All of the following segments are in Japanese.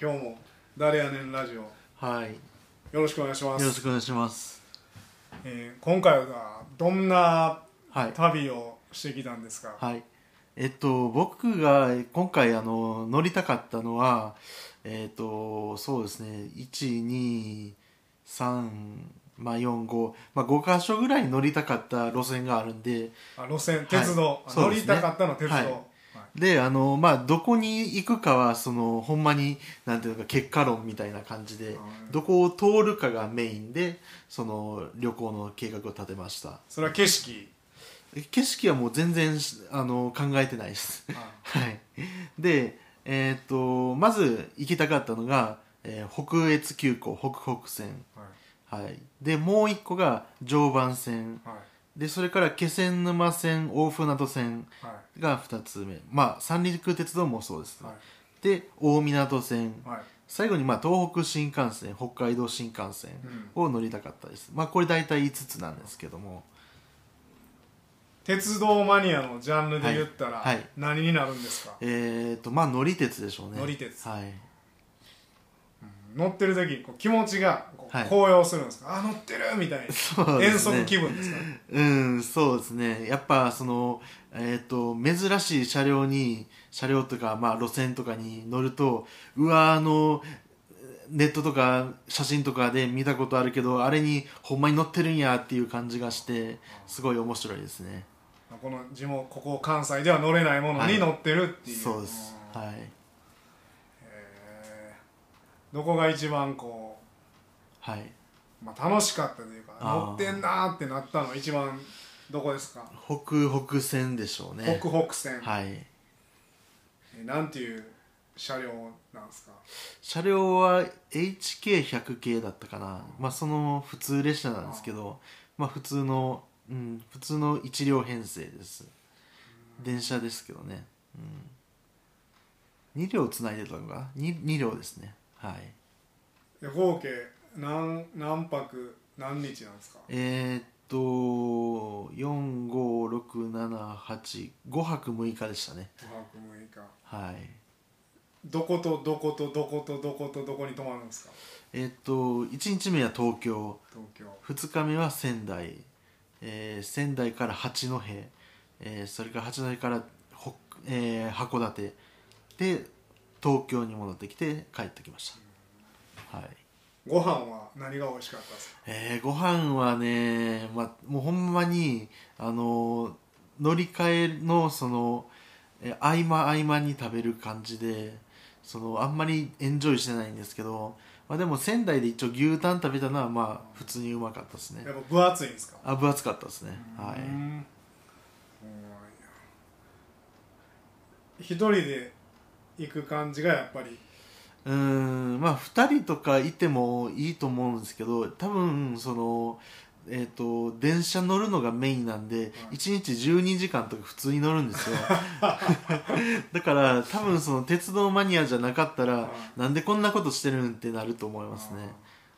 今日も誰やねんラジオ。はい。よろしくお願いしまよろしす、くお願いします。えー今回はどんなはい。旅をしてきたんですか、はい。えっと僕が今回あの乗りたかったのはえっとそうですね。123まあ45まあ5箇所ぐらい乗りたかった路線があるんで。あ路線鉄道、はい。乗りたかったの鉄道、はいであのまあどこに行くかはそのほんまになんていうのか結果論みたいな感じでどこを通るかがメインでその旅行の計画を立てました。それは景色？景色はもう全然しあの考えてないです。あ はい。でえっ、とまず行きたかったのが、えー北越急行北北線。はい。はい。でもう一個が常磐線。はいでそれから気仙沼線大船渡線はい。が2つ目。まあ三陸鉄道もそうです、はい。で大湊線。はい。最後にまあ東北新幹線北海道新幹線うん。を乗りたかったです、まあこれ大体5つなんですけども。鉄道マニアのジャンルで言ったらはい。はい。何になるんですか、えっ、とまあ乗り鉄でしょうね。乗り鉄。はい。乗ってる時こう気持ちが高揚するんですか、あ乗ってるみたいな、ね。遠足気分ですか？うんそうですね。やっぱそのえっ、と珍しい車両に車両とかまあ路線とかに乗るとうわあのネットとか写真とかで見たことあるけどあれにほんまに乗ってるんやっていう感じがしてすごい面白いですね。この地元ここ関西では乗れないものに乗ってるっていう、そうです。うんはいどこが一番こはい、う、まあ、楽しかったというか乗ってんなーってなったの一番どこですか、北北線でしょうね。北北線、はい。えなんていう車両なんですか？車両は HK100 系だったかな、まあその普通列車なんですけどまあ普通の、うん、普通の1両編成です。電車ですけどね、うん、2両つないでたのが 2, 2両ですね。はい。で合計何何泊何日なんですか？えー、っと45678泊6日でしたね。5泊6日。はい。どことどことどことどことどこに泊まるんですか？えーっと1日目は東京。東京。2日目は仙台、えー仙台から八戸、えーそれから八戸から北、えー函館。で東京に戻ってきて帰ってきました、はいご飯は何が美味しかったですか？えーご飯はね、まあ、もうほんまにあの乗り換えのその、えー合間合間に食べる感じでそのあんまりエンジョイしてないんですけど、まあ、でも仙台で一応牛タン食べたのはまあ普通にうまかったですね。やっぱ分厚いんですか？あ分厚かったですね。はい。うん。一人で行く感じがやっぱりうーんまあ2人とかいてもいいと思うんですけど多分そのえー、と電車乗るのがメインなんで、1日12時間とか普通に乗るんですよ。だから多分その鉄道マニアじゃなかったら、なんでこんなことしてるんってなると思いますね、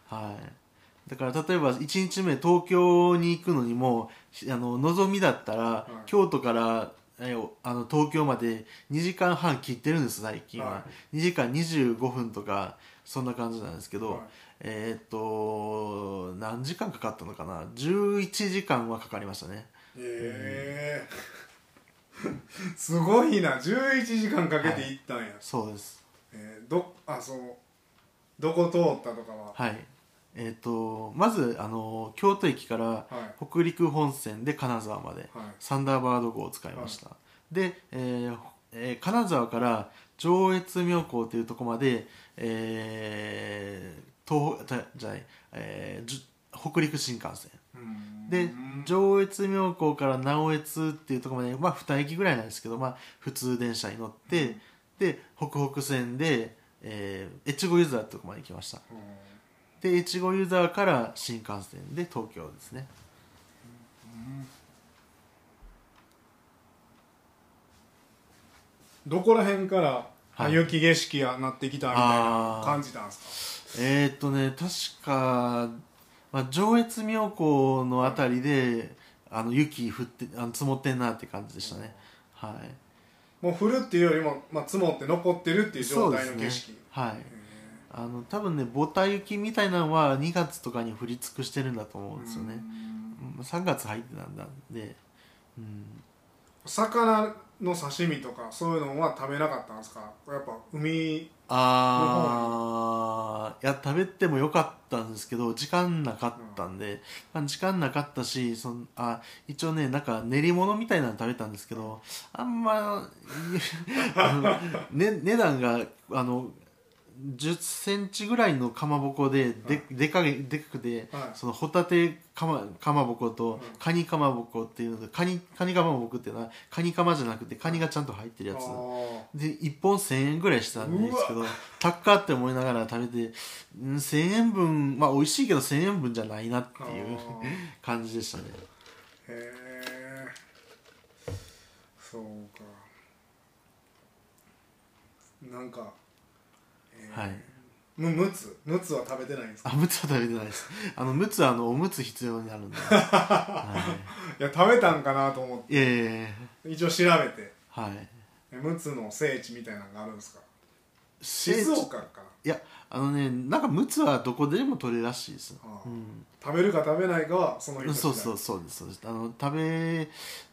はい。だから例えば1日目東京に行くのにもあののぞみだったら、い。京都からえーあの東京まで2時間半切ってるんです最近は、は2時間25分とかそんな感じなんですけど、はい。えーっと何時間かかったのかな？11時間はかかりましたね。へえすごいな。11時間かけて行ったんや、そうです。えーどあそう。どこ通ったとかは？はいえーっとまずあの京都駅からはい。北陸本線で金沢まで、はい。サンダーバード号を使いました、で、えーえー金沢から上越妙高というところまで、えー東じゃない、えー北陸新幹線。うん。で上越妙高から直江津っていうところまで、まあ、2駅ぐらいなんですけど、まあ、普通電車に乗って、で北北線で、えー越後湯沢ってとこまで行きました。うんで越後湯沢から新幹線で東京ですね。どこら辺から、雪景色やなってきたみたいな感じたんですえーっとね確か、まあ、上越妙高のあたりであの雪降ってあの積もってんなって感じでしたね。はい。かもう降るっていうよりも、まあ、積もって残ってるっていう状態の景色、はい。へあの多分ねボタ雪みたいなのは2月とかに降り尽くしてるんだと思うんですよね、うん、3月入ってたんで、うん、魚の刺身とかそういうのは食べなかったんですか？やっぱ海ああいや食べてもよかったんですけど時間なかったんで、うん、時間なかったしそのあ一応ねなんか練り物みたいなの食べたんですけどあんま ね、値段があの10センチぐらいのかまぼこでで,、でかでかくて、はい、そのホタテかまかまぼことカニかまぼこっていうのでカニカニかまぼこっていうのはカニかまじゃなくてカニがちゃんと入ってるやつ。で1本1000円ぐらいしたんですけど高って思いながら食べて1000円分まあ美味しいけど1000円分じゃないなっていう 感じでしたね。へえそうか。なんかはい。むむつ？むつは食べてないんですか？あむつは食べてないです。あのむつはあのおむつ必要になるんで、はい、いや食べたんかなと思って。いやいやいや一応調べて。はい。むつの聖地みたいなのがあるんですか？静岡かな？いやあのねなんかむつはどこでも取れるらしいです、うん、食べるか食べないかはその人そうそうそうですそうです。あの食べ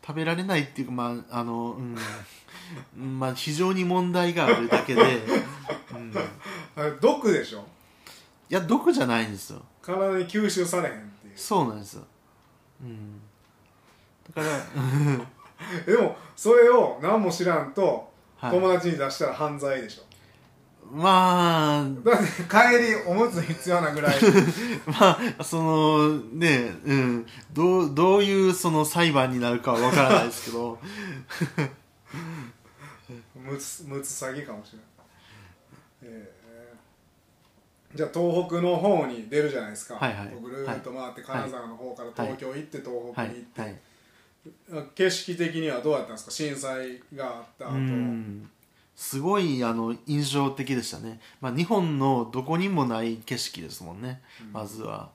食べられないっていうかまああのうん まあ非常に問題があるだけで、毒でしょ？いや毒じゃないんですよ。体に吸収されへんっていう。そうなんですよ。うん。だから でもそれを何も知らんと友達に出したら犯罪でしょ、まあだって帰りおむつ必要なぐらい。まあそのねうん。どうどういうその裁判になるかはわからないですけど。むつむつ詐欺かもしれない、えー、じゃあ東北の方に出るじゃないですか、はいはい、ぐるっと回って金沢の方から東京行って東北に行って、景色的にはどうやったんですか？震災があった後。すごいあの印象的でしたね、まあ、日本のどこにもない景色ですもんね、うん、まずは。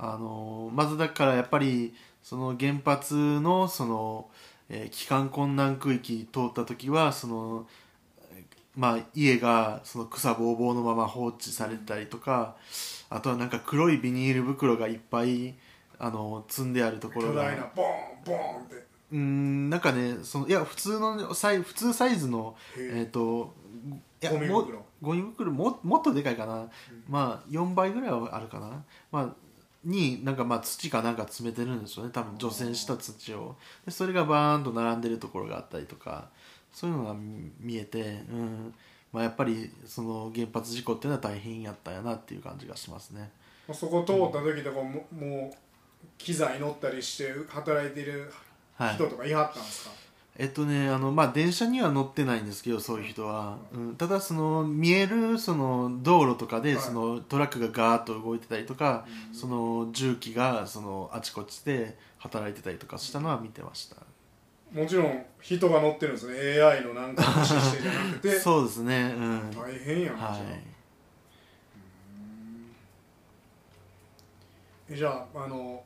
あのまずだからやっぱりその原発のその、えー、帰還困難区域通った時はそのまあ、家がその草ぼうぼうのまま放置されたりとかあとはなんか黒いビニール袋がいっぱいあの積んであるところが巨大なボーンボーンって。うんなんかねそのいや普通のサイ普通サイズのえ。っ、ー、といやゴミ袋。ゴミ袋ももっとでかいかな、うん、まあ4倍ぐらいはあるかな。まあになんかまあ土かなんか詰めてるんですよね。多分除染した土を。でそれがバーンと並んでるところがあったりとかそういうのが見えて、うん。まあ、やっぱりその原発事故っていうのは大変やったんやなっていう感じがしますね。そこ通った時とかも,、もう機材乗ったりして働いてい。る人とかいはったんですか、はいえっとねあのまあ、電車には乗ってないんですけどそういう人は、うん、ただその見えるその道路とかで、そのトラックがガーッと動いてたりとか、その重機がそのあちこちで働いてたりとかしたのは見てましたもちろん人が乗ってるんですね。AI のなんか駆使してじゃなくて。そうですね、うん、大変やん、はい、じゃあ。あの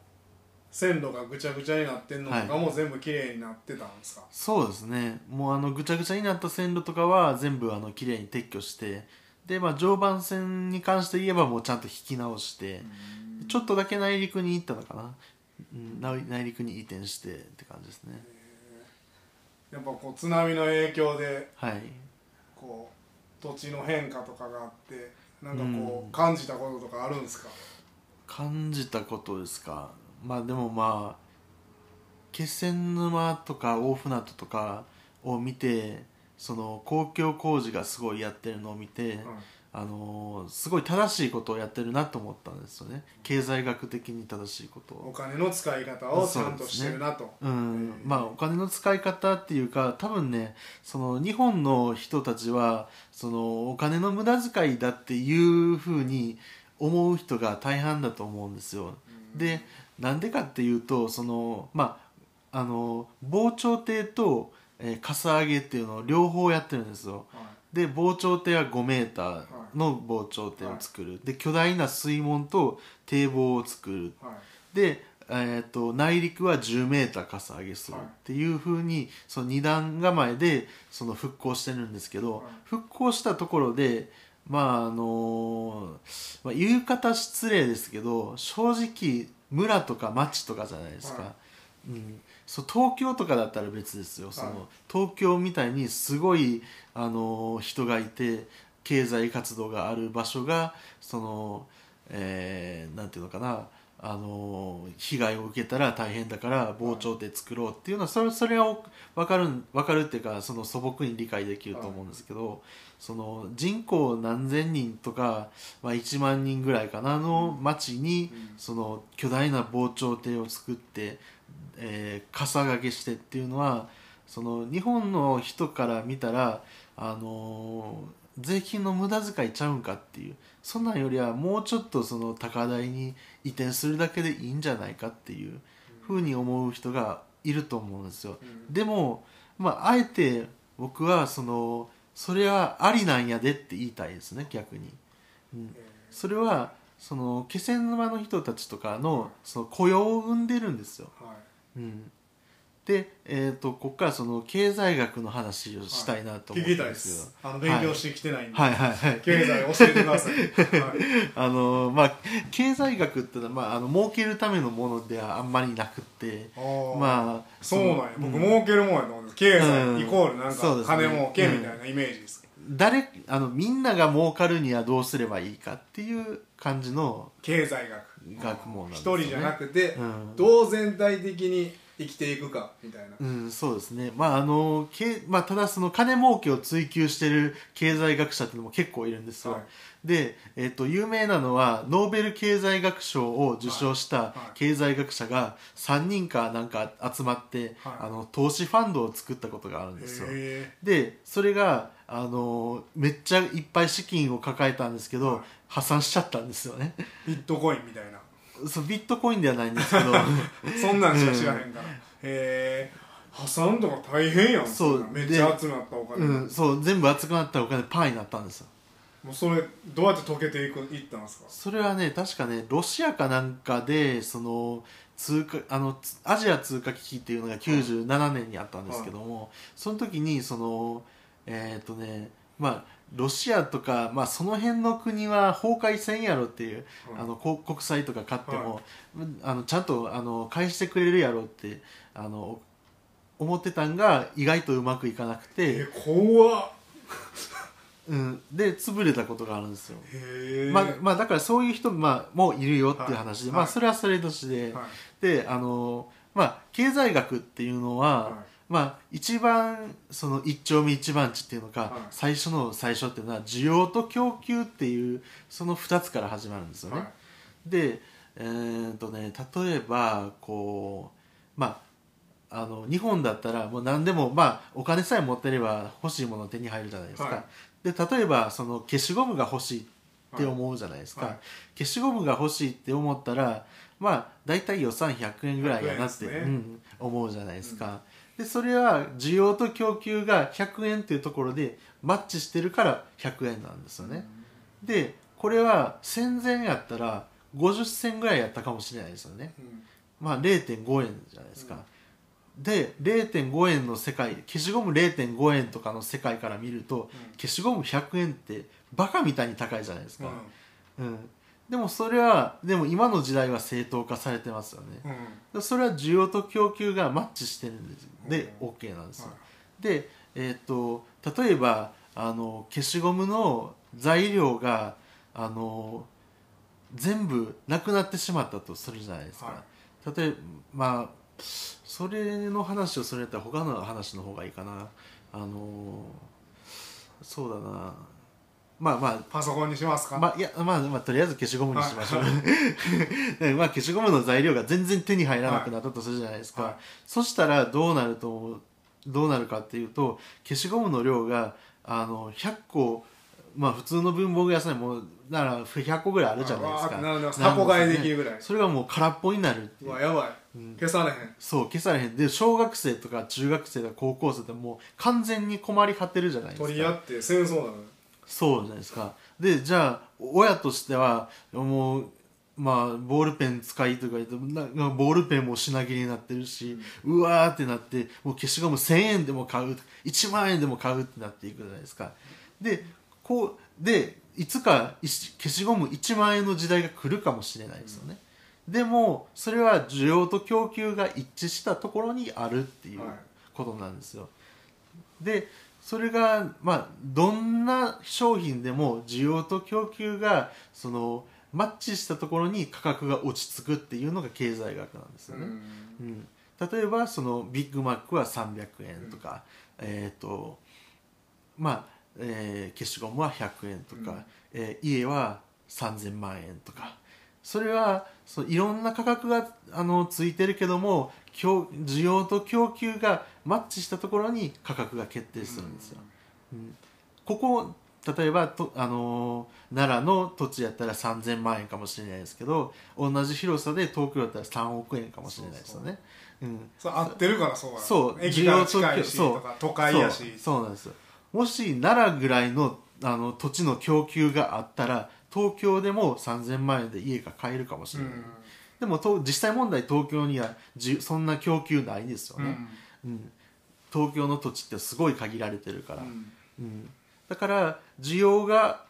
線路がぐちゃぐちゃになってんのとかも全部きれいになってたんですか、はい、そうですね。もうあのぐちゃぐちゃになった線路とかは全部あのきれいに撤去して。で、まあ、常磐線に関して言えばもうちゃんと引き直して。ちょっとだけ内陸に行ったのかな、うん、内陸に移転してって感じですねやっぱこう津波の影響で、はい、こう土地の変化とかがあってなんかこう感じたこととかあるんですか、感じたことですか？まあでもまあ気仙沼とか大船渡とかを見てその公共工事がすごいやってるのを見て、あのすごい正しいことをやってるなと思ったんですよね。経済学的に正しいことを。お金の使い方をちゃんとしてるなと。うん。まあお金の使い方っていうか多分ねその日本の人たちはそのお金の無駄遣いだっていうふうに思う人が大半だと思うんですよ、うん、でなんでかっていうとそのまああの防潮堤と、えー、かさ上げっていうのを両方やってるんですよ、はい、で防潮堤は5メーターの防潮堤を作る、はい、で巨大な水門と堤防を作る、はい、で、えーと、内陸は10メーターかさ上げするっていうふうにその二段構えでその復興してるんですけど、復興したところでまああのまあ、言い方失礼ですけど正直村とか町とかじゃないですか、はうん、そう東京とかだったら別ですよ。その、はい東京みたいにすごいあの人がいて経済活動がある場所がその、えーなんていうのかな。あの被害を受けたら大変だから防潮堤作ろうっていうのはそれそれは分かる分かるっていうかその素朴に理解できると思うんですけど、その人口何千人とか、まあ、1万人ぐらいかなの町に、うん。その巨大な防潮堤を作って、えー、傘掛けしてっていうのはその日本の人から見たら、あのー税金の無駄遣いちゃうんかっていうそんなんよりはもうちょっとその高台に移転するだけでいいんじゃないかっていうふうに思う人がいると思うんですよ。うん。でも、まあ、あえて僕はそのそれはありなんやでって言いたいですね逆に、うん、それはその気仙沼の人たちとかのその雇用を生んでるんですよ、はいうん、で、えー、とここからその経済学の話をしたいなと思ってたすす。あの勉強してきてないんで、はいはいはい。経済教えてください、は いあのまあ経済学っていうのは、まあ、あの儲けるためのものではあんまりなくって。まあそうなんや。の僕儲けるもんやと思うんです経うん済イコールなんかそうです。ね金儲けみたいなイメージです誰あのみんなが儲かるにはどうすればいいかっていう感じの。経済学学問なんですね。人じゃなくてうん。どう全体的に生きていくかみたいな。うん、そうですね、まああのけまあ、ただその金儲けを追求してる経済学者っていうのも結構いるんですよ、はいで、えっと有名なのはノーベル経済学賞を受賞したはい経済学者が3人かなんか集まって、はい。あの投資ファンドを作ったことがあるんですよ。へでそれがあのめっちゃいっぱい資金を抱えたんですけど、はい。破産しちゃったんですよね。ービットコインみたいな。そうビットコインではないんですけど。そんなんしか知らへんから、へえ。破産とか大変やん。そう。めっちゃ集まったお金、うん、そう全部集まったお金パーになったんですよもうそれどうやって溶けていくいったんですか？それはね確かねロシアかなんかでその通貨あのつアジア通貨危機っていうのが97年にあったんですけども、その時にそのえっ、とねまあロシアとか、まあ、その辺の国は崩壊せんやろっていう、はい。あのこ国債とか買っても、あのちゃんとあの返してくれるやろってあの思ってたんが意外とうまくいかなくて、え怖っうん、で潰れたことがあるんですよ。まあまあ、だからそういう人、まあ、もいるよっていう話で、まあ、はい。はいそれはそれとして、はい。であの、まあ、経済学っていうのは、はい。まあ、一番その一丁目一番地っていうのか、はい。最初の最初っていうのは需要と供給っていうその2つから始まるんですよね。はい。で、えーとね、例えばこう、まあ、あの日本だったらもう何でも、まあ、お金さえ持ってれば欲しいもの手に入るじゃないですか、はいで例えばその消しゴムが欲しいって思うじゃないですか、はい。消しゴムが欲しいって思ったらまあ大体予算100円ぐらいやなって、100円ですね。うん、思うじゃないですか、でそれは需要と供給が100円っていうところでマッチしてるから100円なんですよね、でこれは戦前やったら50銭ぐらいやったかもしれないですよね。うん。まあ0.5円じゃないですか、で0.5円の世界消しゴム0.5円とかの世界から見ると、消しゴム100円ってバカみたいに高いじゃないですか、うん。でもそれはでも今の時代は正当化されてますよね。うん。うんそれは需要と供給がマッチしてるんです。でうん。OK なんですよ、はで、えー、と例えばあの消しゴムの材料があの全部なくなってしまったとするじゃないですか、は例えばまあそれの話をするんやったら他の話の方がいいかな。あのそうだな。まあまあパソコンにしますか、まあ、いや、まあ、まあ、とりあえず消しゴムにしましょう。で まあ、消しゴムの材料が全然手に入らなくなったとするじゃないですか。はい。そしたら、どうなると思う、どうなるかっていうと、消しゴムの量が、あの、100個、まあ、普通の文房具屋さんにも、なら、100個ぐらいあるじゃないですか。箱買いできるぐらい。それがもう空っぽになるっていう。う。わやばい、消されへん。そう、消されへん。で、小学生とか中学生とか高校生ってもう完全に困り果てるじゃないですか。取り合って戦争なのそうじゃないですか。でじゃあ親としてはもうまあボールペン使いとか言ってななボールペンも品切れになってるし、うわーってなってもう消しゴム1000円でも買う1万円でも買うってなっていくじゃないですか。でこうでいつか消しゴム1万円の時代が来るかもしれないですよね、うん、でもそれは需要と供給が一致したところにあるっていうことなんですよ、はい、でそれがまあどんな商品でも需要と供給がそのマッチしたところに価格が落ち着くっていうのが経済学なんですよね、うん、うん、例えばそのビッグマックは300円とか、うん、えっ、ー、とまあ、えー、消しゴムは100円とか、うん、えー、家は3000万円とかそれはそいろんな価格があのついてるけども需要と供給がマッチしたところに価格が決定するんですよ。うん、ここ例えばと、あのー、奈良の土地やったら3000万円かもしれないですけど同じ広さで東京だったら3億円かもしれないですよね。うん、そう合ってるからそうそう。需要と近いしとか都会やし。そう。なんですもし奈良ぐらいのあの土地の供給があったら東京でも3000万円で家が買えるかもしれない、うん、でもと実際問題東京にはじそんな供給ないですよね、うん、うん、東京の土地ってすごい限られてるから、うん、うん、だから需要が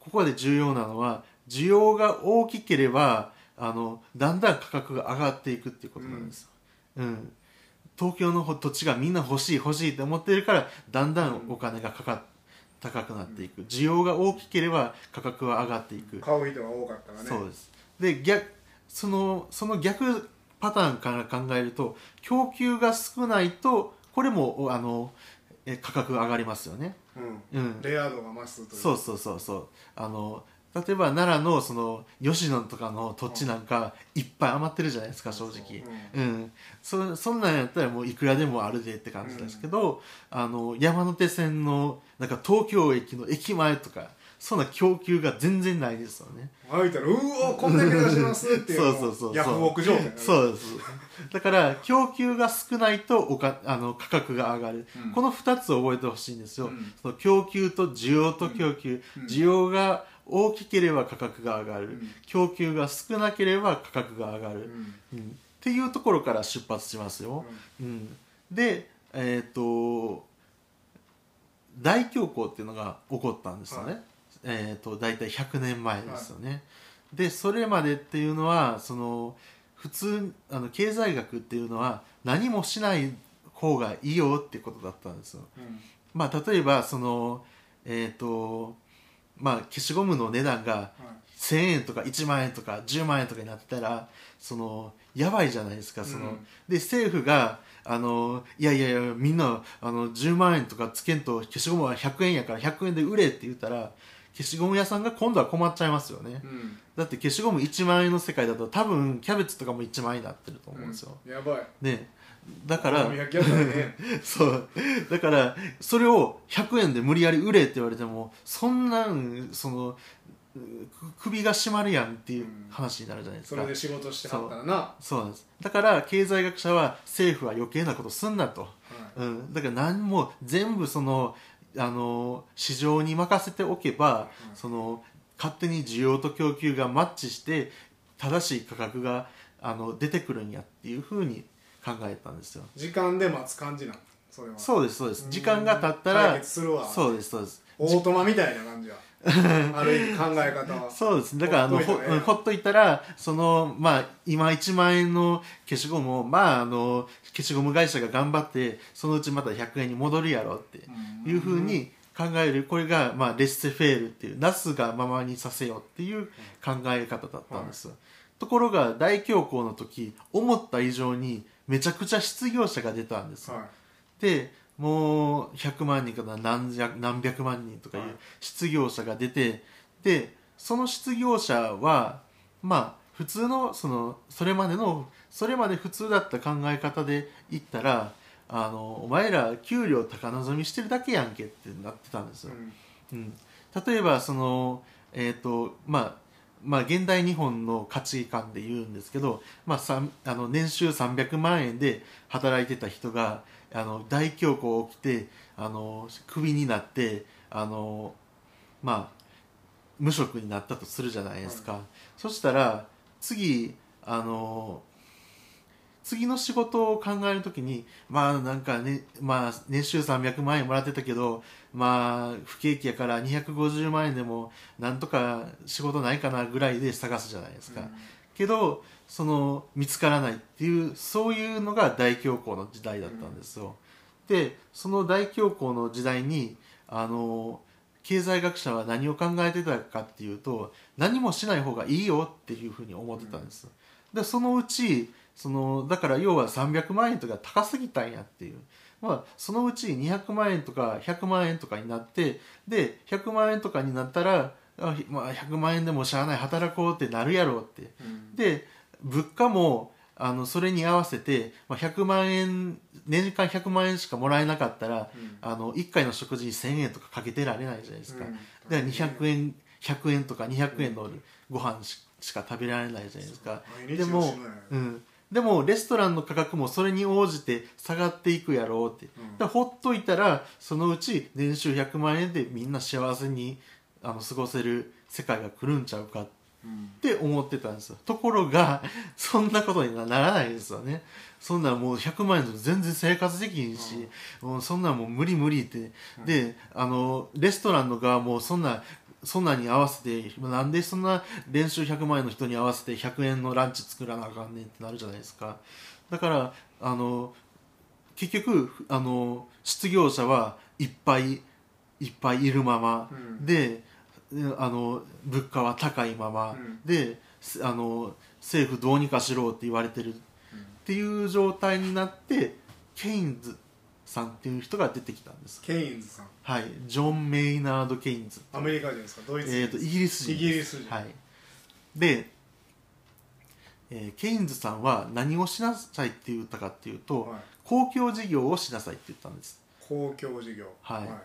ここで重要なのは需要が大きければあのだんだん価格が上がっていくっていうことなんですよ、うん。東京の土地がみんな欲しい欲しいって思ってるからだんだんお金がかか高くなっていく。需要が大きければ価格は上がっていく。買う人が多かったらね。そうです。で逆そのその逆パターンから考えると供給が少ないとこれもあのえ価格が上がりますよね、うん、うん、レア度が増すという。そうそうそうそう。あの例えば奈良のその吉野とかの土地なんかいっぱい余ってるじゃないですか正直。うん、うん、そそんなんやったらもういくらでもあるでって感じですけど、うん、あの山手線のなんか東京駅の駅前とかそんな供給が全然ないですよね。歩いたら「うおこんだけ出します」っていうそうそうそうヤフオク状態そうです。だから供給が少ないとおかあの価格が上がる、うん、この2つを覚えてほしいんですよ、うん、その供給と需要と供給、需要が大きければ価格が上がる、うん、供給が少なければ価格が上がる、うん、っていうところから出発しますよ、うん。でえっ、ー、と大恐慌っていうのが起こったんですよね、はい、えっ、ー、と大体100年前ですよね、はい、でそれまでっていうのはその普通あの経済学っていうのは何もしない方がいいよってことだったんですよ、まあ例えばそのえっ、ー、とまあ消しゴムの値段が1000円とか1万円とか10万円とかになってたらそのやばいじゃないですかその、うん、で政府があのいやいやいやみんなあの10万円とかつけんと消しゴムは100円やから100円で売れって言ったら消しゴム屋さんが今度は困っちゃいますよね、うん、だって消しゴム1万円の世界だと多分キャベツとかも1万円になってると思うんですよ、うん、やばい。ねだから そう。だからそれを100円で無理やり売れって言われてもそんなんその首が締まるやんっていう話になるじゃないですか、それで仕事してはったらな。そうなんです。だから経済学者は政府は余計なことすんなと、はい、うん、だから何も全部そのあの市場に任せておけば、うん、その勝手に需要と供給がマッチして正しい価格があの出てくるんやっていうふうに考えたんですよ。時間で待つ感じなそれは。そうですそうです。時間が経ったらそうですそうです。オートマみたいな感じは。ある意味考え方は。そうです。だからあのほほっといたらそのまあ今1万円の消しゴムをまああの消しゴム会社が頑張ってそのうちまた100円に戻るやろっていうふうに考える。これが、まあ、レッセフェールっていうなすがままにさせよっていう考え方だったんです、はい、ところが大恐慌の時思った以上にめちゃくちゃ失業者が出たんです、はい、でもう100万人から何何百万人とかいう失業者が出てでその失業者はまあ普通のそのそれまでのそれまで普通だった考え方で言ったらあのお前ら給料高望みしてるだけやんけってなってたんですよ、うん、うん、例えばそのえっ、ー、とまあまあ、現代日本の価値観で言うんですけど、まあ、あの年収300万円で働いてた人があの大恐慌起きてあのクビになってあの、まあ、無職になったとするじゃないですか、はい、そしたら次あの次の仕事を考えるときにまあなんかねまあ年収300万円もらってたけどまあ不景気やから250万円でもなんとか仕事ないかなぐらいで探すじゃないですか、うん、けどその見つからないっていうそういうのが大恐慌の時代だったんですよ、うん、でその大恐慌の時代にあの経済学者は何を考えてたかっていうと何もしない方がいいよっていうふうに思ってたんです、でそのうちそのだから要は300万円とか高すぎたんやっていう。まあ、そのうち200万円とか100万円とかになってで100万円とかになったらあ、まあ、100万円でもしゃあない働こうってなるやろうって、うん、で物価もあのそれに合わせて、まあ、100万円年間100万円しかもらえなかったら、うん、あの1回の食事に1000円とかかけてられないじゃないですか、うん、だから200円100円とか200円のご飯しか食べられないじゃないですか、でも、うん、でもレストランの価格もそれに応じて下がっていくやろうって、うん、ほっといたらそのうち年収100万円でみんな幸せにあの過ごせる世界が来るんちゃうかって思ってたんですよ。ところがそんなことにならないですよね。そんなもう100万円で全然生活できんし、うん、もうそんなもう無理無理って、うん、であのレストランの側もそんなそんなに合わせてなんでそんな練習100万円の人に合わせて100円のランチ作らなあかんねんってなるじゃないですか。だからあの結局あの失業者はいっぱいいっぱいいるまま、うん、であの物価は高いまま、うん、であの政府どうにかしろって言われてるっていう状態になってケインズさんっていう人が出てきたんです。ケインズさん。はい。ジョン・メイナード・ケインズアメリカ人ですか？ドイツ人えーと、イギリス人イギリス人。はい。で、えー、ケインズさんは何をしなさいって言ったかっていうと、はい、公共事業をしなさいって言ったんです。公共事業。はい、は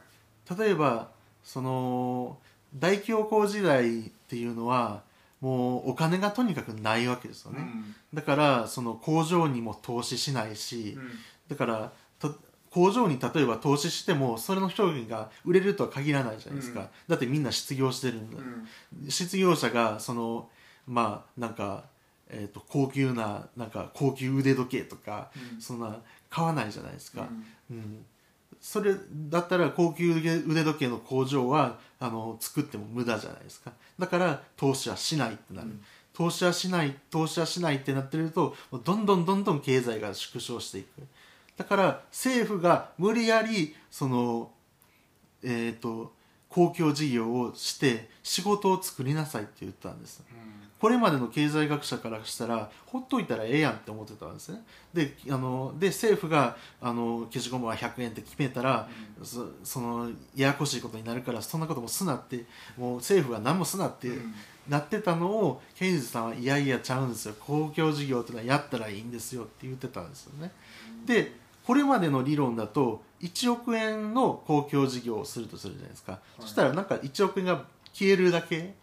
い、例えばその大恐慌時代っていうのはもうお金がとにかくないわけですよね、うん、だからその工場にも投資しないし、うん、だから工場に例えば投資してもそれの商品が売れるとは限らないじゃないですか、うん、だってみんな失業してるんだ、うん、失業者がそのまあなんか、えーと、高級ななんか高級腕時計とか、うん、そんな買わないじゃないですか、うん。それだったら高級腕時計の工場はあの作っても無駄じゃないですか。だから投資はしないってなる、投資はしない投資はしないってなってるとどんどんどんどん経済が縮小していくだから政府が無理やりそのえっ、ー、と公共事業をして仕事を作りなさいって言ったんです、うん、これまでの経済学者からしたらほっといたらええやんって思ってたんですね。であので政府があの消しゴムは100円って決めたら、うん、そそのややこしいことになるからそんなこともすなってもう政府が何もすなって、なってたのをケインズさんはいやいやちゃうんですよ。公共事業ってのはやったらいいんですよって言ってたんですよね、うん、でこれまでの理論だと1億円の公共事業をするとするじゃないですか、はい、そしたらなんか1億円が消えるだけ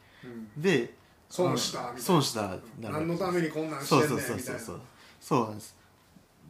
で、うん、損した損した何のためにこんなんしてんねんそうそうそうそうそう。なんです。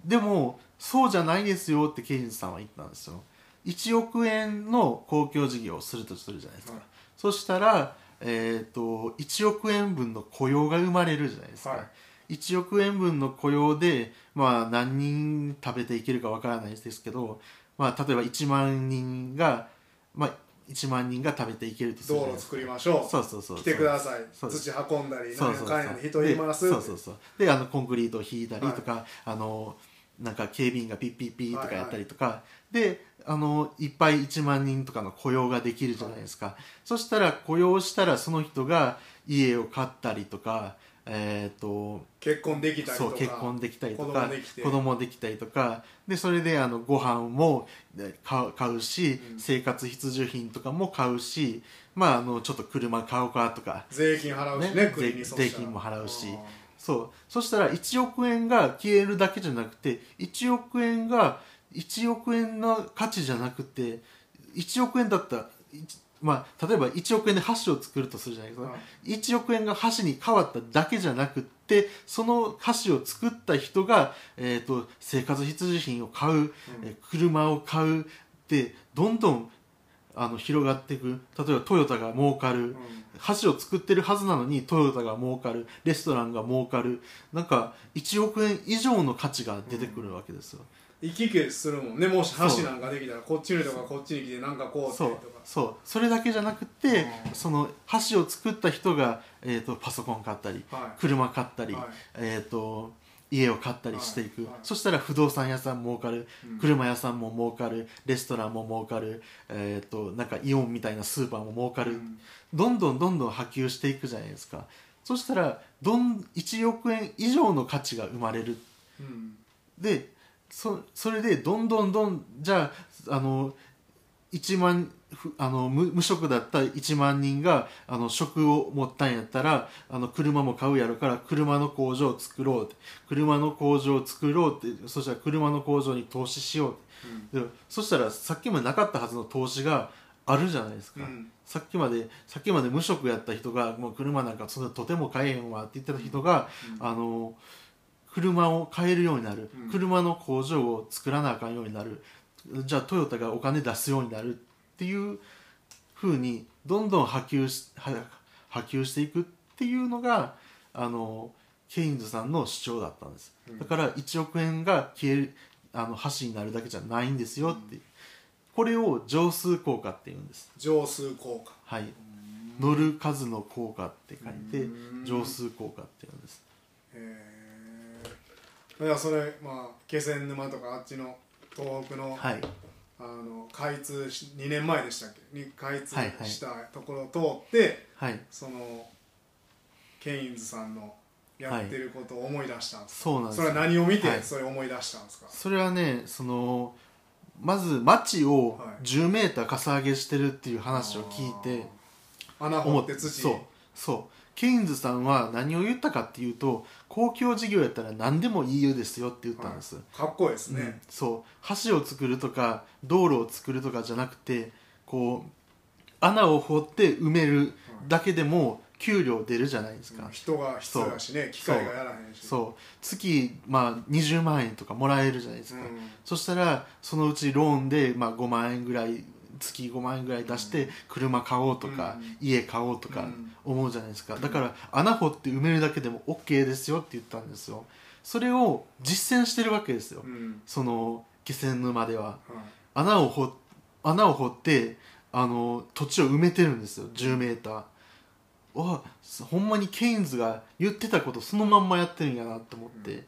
でもそうじゃないですよってケインズさんは言ったんですよ。1億円の公共事業をするとするじゃないですか、はい、そしたら、えーと、1億円分の雇用が生まれるじゃないですか、はい1億円分の雇用で、まあ、何人食べていけるかわからないですけど、まあ、例えば1万人が、まあ、1万人が食べていけるとする道路作りましょう。そうそうそう来てください。土運んだり何かんや人います。そうそうそう。であのコンクリートを引いたりとか、はい、あのなんか警備員がピッピッピッとかやったりとか、はい。はい、であのいっぱい1万人とかの雇用ができるじゃないですか、はい、そしたら雇用したらその人が家を買ったりとかえーと、結婚できたりとかそう結婚できたりとか子供できたりとかでそれであのご飯も買うし、うん、生活必需品とかも買うし、まあ、あのちょっと車買うかとか。税金払うしねね税税金も払うし。そう。そしたら1億円が消えるだけじゃなくて1億円が1億円の価値じゃなくて1億円だったまあ、例えば1億円で箸を作るとするじゃないですか、はい、1億円が箸に変わっただけじゃなくってその箸を作った人が、えーと、生活必需品を買う、うん、え車を買うってどんどんあの広がっていく。例えばトヨタが儲かる、うん。橋を作ってるはずなのにトヨタが儲かる。レストランが儲かる。なんか1億円以上の価値が出てくるわけですよ、行き来するもんね。もし橋なんかできたらこっちの人がこっちに来てなんかこうってそうとか。そう。それだけじゃなくて、うん。その橋を作った人が、えー、とパソコン買ったりは車買ったり、はい。えー、と家を買ったりしていく、はい。はい。そしたら不動産屋さん儲かる、うん。車屋さんも儲かる。レストランも儲かる、えー、となんかイオンみたいなスーパーも儲かる、うん。どんどんどんどん波及していくじゃないですか。そしたらどん1億円以上の価値が生まれる。うん。でそそれでどんどんどんじゃああの1万ふあの無無職だった1万人があの職を持ったんやったらあの車も買うやろから車の工場を作ろうって。車の工場を作ろうってそしたら車の工場に投資しようって。でそしたらさっきまでなかったはずの投資があるじゃないですか、うん。さっきまでさっきまで無職やった人がもう車なんかそんなとても買えへんわって言ってた人が、あの車を買えるようになる、うん。車の工場を作らなあかんようになる。じゃあトヨタがお金出すようになるっていうふうにどんどん波及しは波及していくっていうのがあのケインズさんの主張だったんです、うん。だから1億円が消えるあの橋になるだけじゃないんですよって、これを乗数効果っていうんです。乗数効果。はい。乗る数の効果って書いてうん。乗数効果っていうんです。へえいやそれまあ気仙沼とかあっちの東北の,、はい。あの開通し2年前でしたっけ？に開通はいはいしたところを通って、はい。そのケインズさんのやってることを思い出したんですか、そうなんですそれは何を見てはい。それ思い出したんですか、それはねそのまず町をはい。10メーターかさ上げしてるっていう話を聞いて穴掘って土。そう。そうケインズさんは何を言ったかっていうと公共事業やったら何でもいいよですよって言ったんです、かっこいいですうん。ね、そう。橋を作るとか道路を作るとかじゃなくてこう穴を掘って埋めるだけでも給料出るじゃないですか、人が必要だしね。機械がやらへんし。そう。月、まあ、20万円とかもらえるじゃないですか、うん。そしたらそのうちローンで、まあ、5万円ぐらい月5万円ぐらい出して車買おうとか、うん。家買おうとかうん。思うじゃないですか。だから穴掘って埋めるだけでも OK ですよって言ったんですよ。それを実践してるわけですよ、うん。その気仙沼では。はい穴を掘穴を掘ってあの土地を埋めてるんですよ。10メーター。わほんまにケインズが言ってたことそのまんまやってるんやなと思って、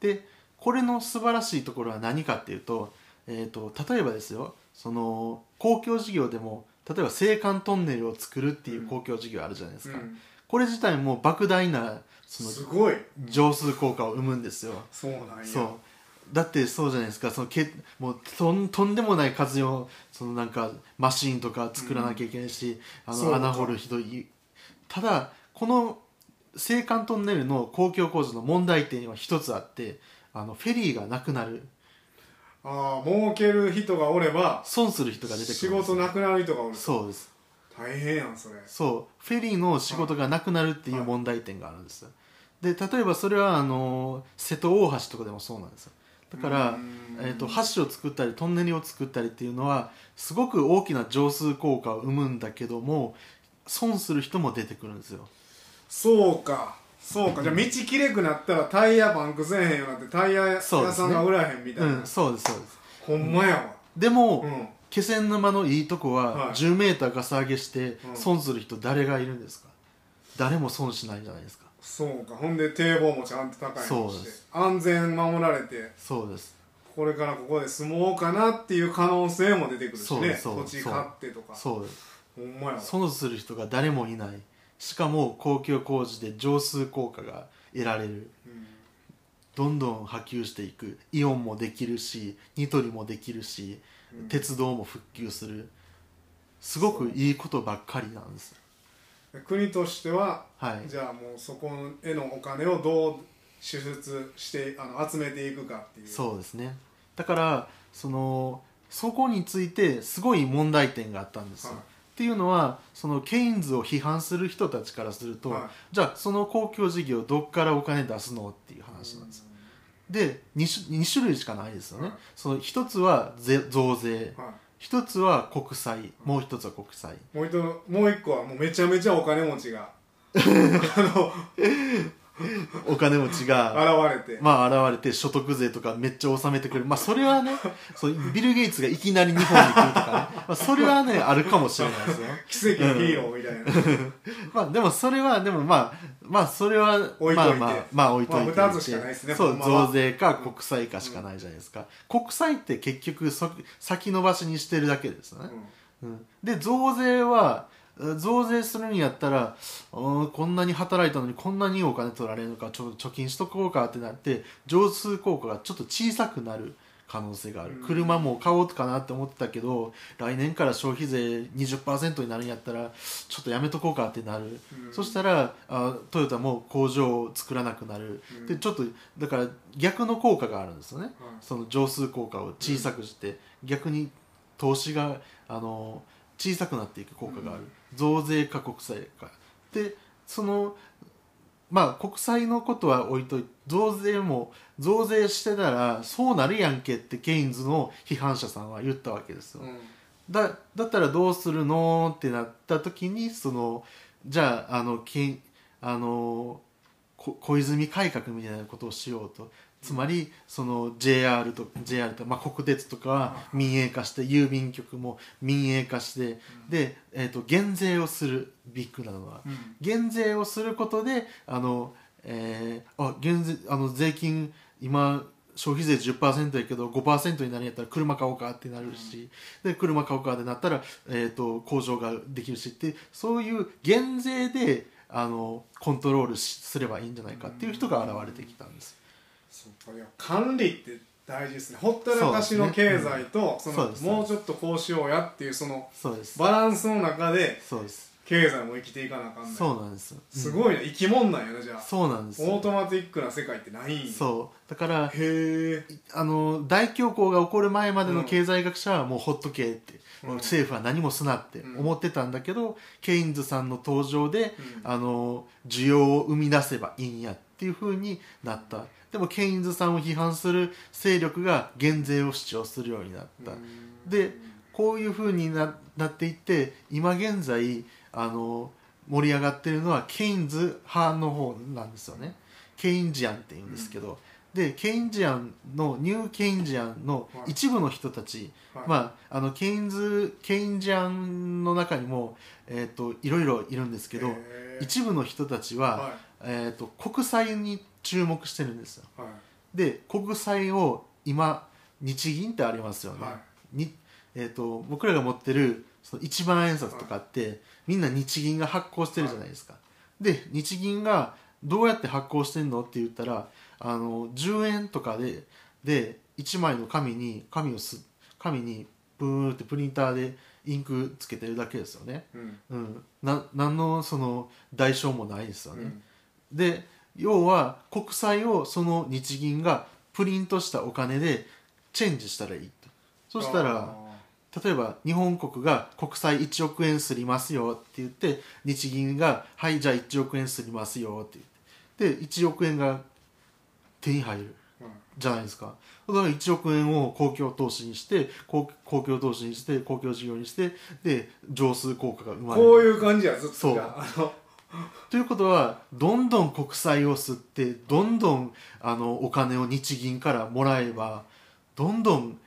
でこれの素晴らしいところは何かっていうと,、えー、と例えばですよその公共事業でも例えば青函トンネルを作るっていう公共事業あるじゃないですか、うん。これ自体も莫大なそのすごい。乗数効果を生むんですよ、そうなんや。そう。だってそうじゃないですか。そのけもうとんとんでもない数のそのなんかマシーンとか作らなきゃいけないし、うか。の穴掘る人いただこの青函トンネルの公共工事の問題点は一つあってあのフェリーがなくなるああ儲ける人がおれば損する人が出てく仕るんです事なくなる人がおるそうです。大変やんそれ。そう。フェリーの仕事がなくなるっていう問題点があるんです。よで例えばそれはあの瀬戸大橋とかでもそうなんですよ。だからう、ん。えー、と橋を作ったりトンネルを作ったりっていうのはすごく大きな乗数効果を生むんだけども損する人も出てくるんですよ。そうかそうかじゃあ道きれくなったらタイヤパンクせえへんようになってタイヤ屋さんが売らへんみたいな、うんそうですそうです。ほんまやわ。でも、うん。気仙沼のいいとこは、はい。10メーターかさ上げしてうん。損する人誰がいるんですか？誰も損しないじゃないですか。そうかほんで堤防もちゃんと高いそうです。安全守られてそうです。これからここで住もうかなっていう可能性も出てくるしね。そうですそう土地買ってとか。そうです。ほんまやわ。損する人が誰もいないしかも公共工事で乗数効果が得られる。うんどんどん波及していく。イオンもできるしニトリもできるし、うん。鉄道も復旧する。すごくいいことばっかりなんですで国としてははい。じゃあもうそこへのお金をどう支出してあの集めていくかっていう。そうですね。だからそのそこについてすごい問題点があったんですよ、はいっていうのはそのケインズを批判する人たちからすると、はい。じゃあその公共事業どっからお金出すのっていう話なんですで 2, 種2種類しかないですよね、はい。その一つはぜ増税。は一つは国債。もう一つは国債。もう一もう一個はもうめちゃめちゃお金持ちが。あのお金持ちが現れて。まあ現れて所得税とかめっちゃ納めてくれる。まあそれはねそうビル・ゲイツがいきなり日本に来るとかね、まあ、それはねあるかもしれないですよ。奇跡のヒーローみたいな、まあでもそれはでもまあまあそれはまあまあまあ置いといて、まあしかないですねそう増税か国債かしかないじゃないですか、国債って結局そ先延ばしにしてるだけですよね、うん、で増税は増税するんやったらうんこんなに働いたのにこんなにお金取られるのかちょ貯金しとこうかってなって上数効果がちょっと小さくなる可能性がある、うん。車も買おうかなって思ってたけど来年から消費税20%になるんやったらちょっとやめとこうかってなる、うん。そしたらあトヨタも工場を作らなくなる、うん。でちょっとだから逆の効果があるんですよね、はいその上数効果を小さくして、逆に投資があの小さくなっていく効果がある、増税か国債か。でそのまあ国債のことは置いといて増税も増税してたらそうなるやんけってケインズの批判者さんは言ったわけですよ、うん。だだったらどうするのってなった時にそのじゃああのけあのこ小泉改革みたいなことをしようとつまりその JR と JR と、まあ、国鉄とかは民営化して郵便局も民営化してで、えー、と減税をするビッグなのは。うん。減税をすることであの、えーあ減税あの税金今消費税10%やけど5%になるんやったら車買おうかってなるし、で車買おうかってなったら、えー、と工場ができるしってそういう減税であのコントロールしすればいいんじゃないかっていう人が現れてきたんです。管理って大事ですね。ほったらかしの経済とそのもうちょっとこうしようやっていうそのバランスの中でそうです。経済も生きていかなあかんないそうなんですすい、ごいね生き物なんやなじゃうんあ。そうなんですオートマティックな世界ってないんや。そう。だからへえ。あの大恐慌が起こる前までの経済学者はもうほっとけって、うん。政府は何もすなって思ってたんだけど、ケインズさんの登場で、うん。あの需要を生み出せばいいんやっていうふうになった。でもケインズさんを批判する勢力が減税を主張するようになった、でこういうふうにななっていって今現在あの盛り上がってるのはケインズ派の方なんですよね。ケインジアンって言うんですけど、でケインジアンのニューケインジアンの一部の人たち、はい。まああのケインズケインジアンの中にも、えー、といろいろいるんですけど、一部の人たちは、はえー、と国債に注目してるんですよ。いはい。で国債を今日銀ってありますよね、はにえー、と僕らが持ってるその一万円札とかって、みんな日銀が発行してるじゃないですか、で日銀がどうやって発行してんのって言ったらあの10円とかでで1枚の紙に紙をす紙にブーってプリンターでインクつけてるだけですよね、うん。うん、な何のその代償もないですよね、うんで要は国債をその日銀がプリントしたお金でチェンジしたらいいと。そしたらあ例えば日本国が国債1億円すりますよって言って日銀が「はいじゃあ1億円すりますよ」って言って。で1億円が手に入るじゃないですか。だから1億円を公共投資にして公公共投資にして公共事業にしてで上数効果が生まれる。こういう感じやずっとそうということはどんどん国債を吸ってどんどんあのお金を日銀からもらえばどんどん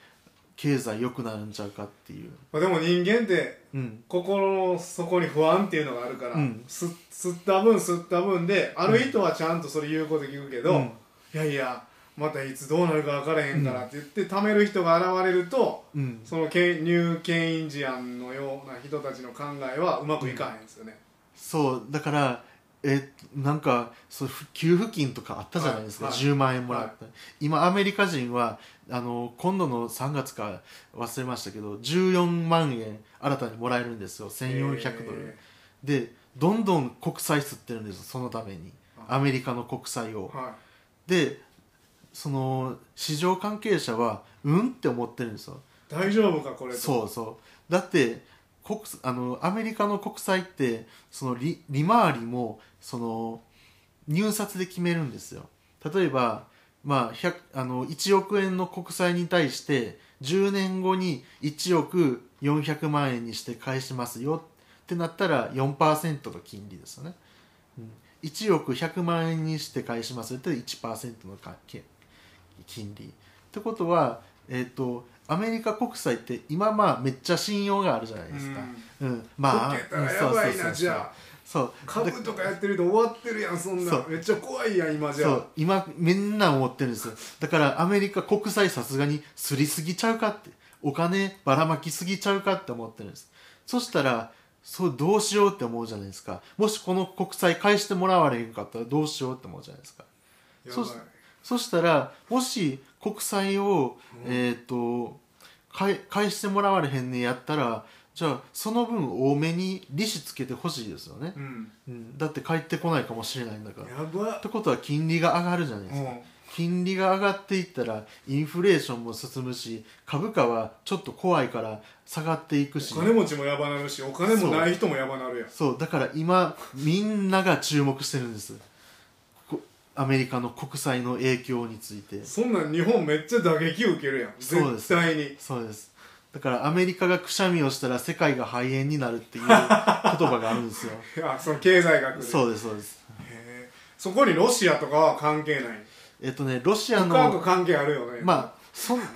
経済良くなるんちゃうかっていう、まあでも人間ってうん、心の底に不安っていうのがあるから、うん。す吸った分吸った分である人はちゃんとそれ言うこと聞くけど、うん。いやいやまたいつどうなるか分からへんからって言って貯める人が現れるとうん、そのニューケインジアンのような人たちの考えはうまくいかへんですよね、そうだからえなんかそうふ給付金とかあったじゃないですか、はい。10万円もらった、今アメリカ人はあの今度の3月か忘れましたけど14万円新たにもらえるんですよ。1400ドル、えでどんどん国債吸ってるんですよそのために。あアメリカの国債を。ーはでその市場関係者はうんって思ってるんですよ。い、大丈夫かこれと。そうそう。だって国あのアメリカの国債ってその利利回りもその入札で決めるんですよ。例えば、まあ、あの1億円の国債に対して10年後に1億400万円にして返しますよ。ってなったら4%の金利ですよね、うん、1億100万円にして返しますよって1%の金利。ってことはえっ、ー、とアメリカ国債って今まあめっちゃ信用があるじゃないですか、うん、うん、まあやばいなじゃあ。そう株とかやってると終わってるやんそんな。めっちゃ怖いやん今じゃ。そう。今みんな思ってるんですよ。だからアメリカ国債さすがにすりすぎちゃうかって。お金ばらまきすぎちゃうかって思ってるんです。そしたらそうどうしようって思うじゃないですか。もしこの国債返してもらわれへんかったらどうしようって思うじゃないですか。そそしたらもし国債を、うん、えっ、ー、と返返してもらわれへんねやったらじゃあその分多めに利子つけてほしいですよね、うん、うん、だって帰ってこないかもしれないんだから。やば。ってことは金利が上がるじゃないですか、うん、金利が上がっていったらインフレーションも進むし株価はちょっと怖いから下がっていくし。お金持ちもやばなるしお金もない人もやばなるやん。そう。だから今みんなが注目してるんですアメリカの国債の影響について。そんなん日本めっちゃ打撃受けるやん。絶対に。そうです。だからアメリカがくしゃみをしたら世界が肺炎になるっていう言葉があるんですよ。いやその経済学で。そうですそうです。そこにロシアとかは関係ないえっとねロシアの深く関係あるよね。まあそ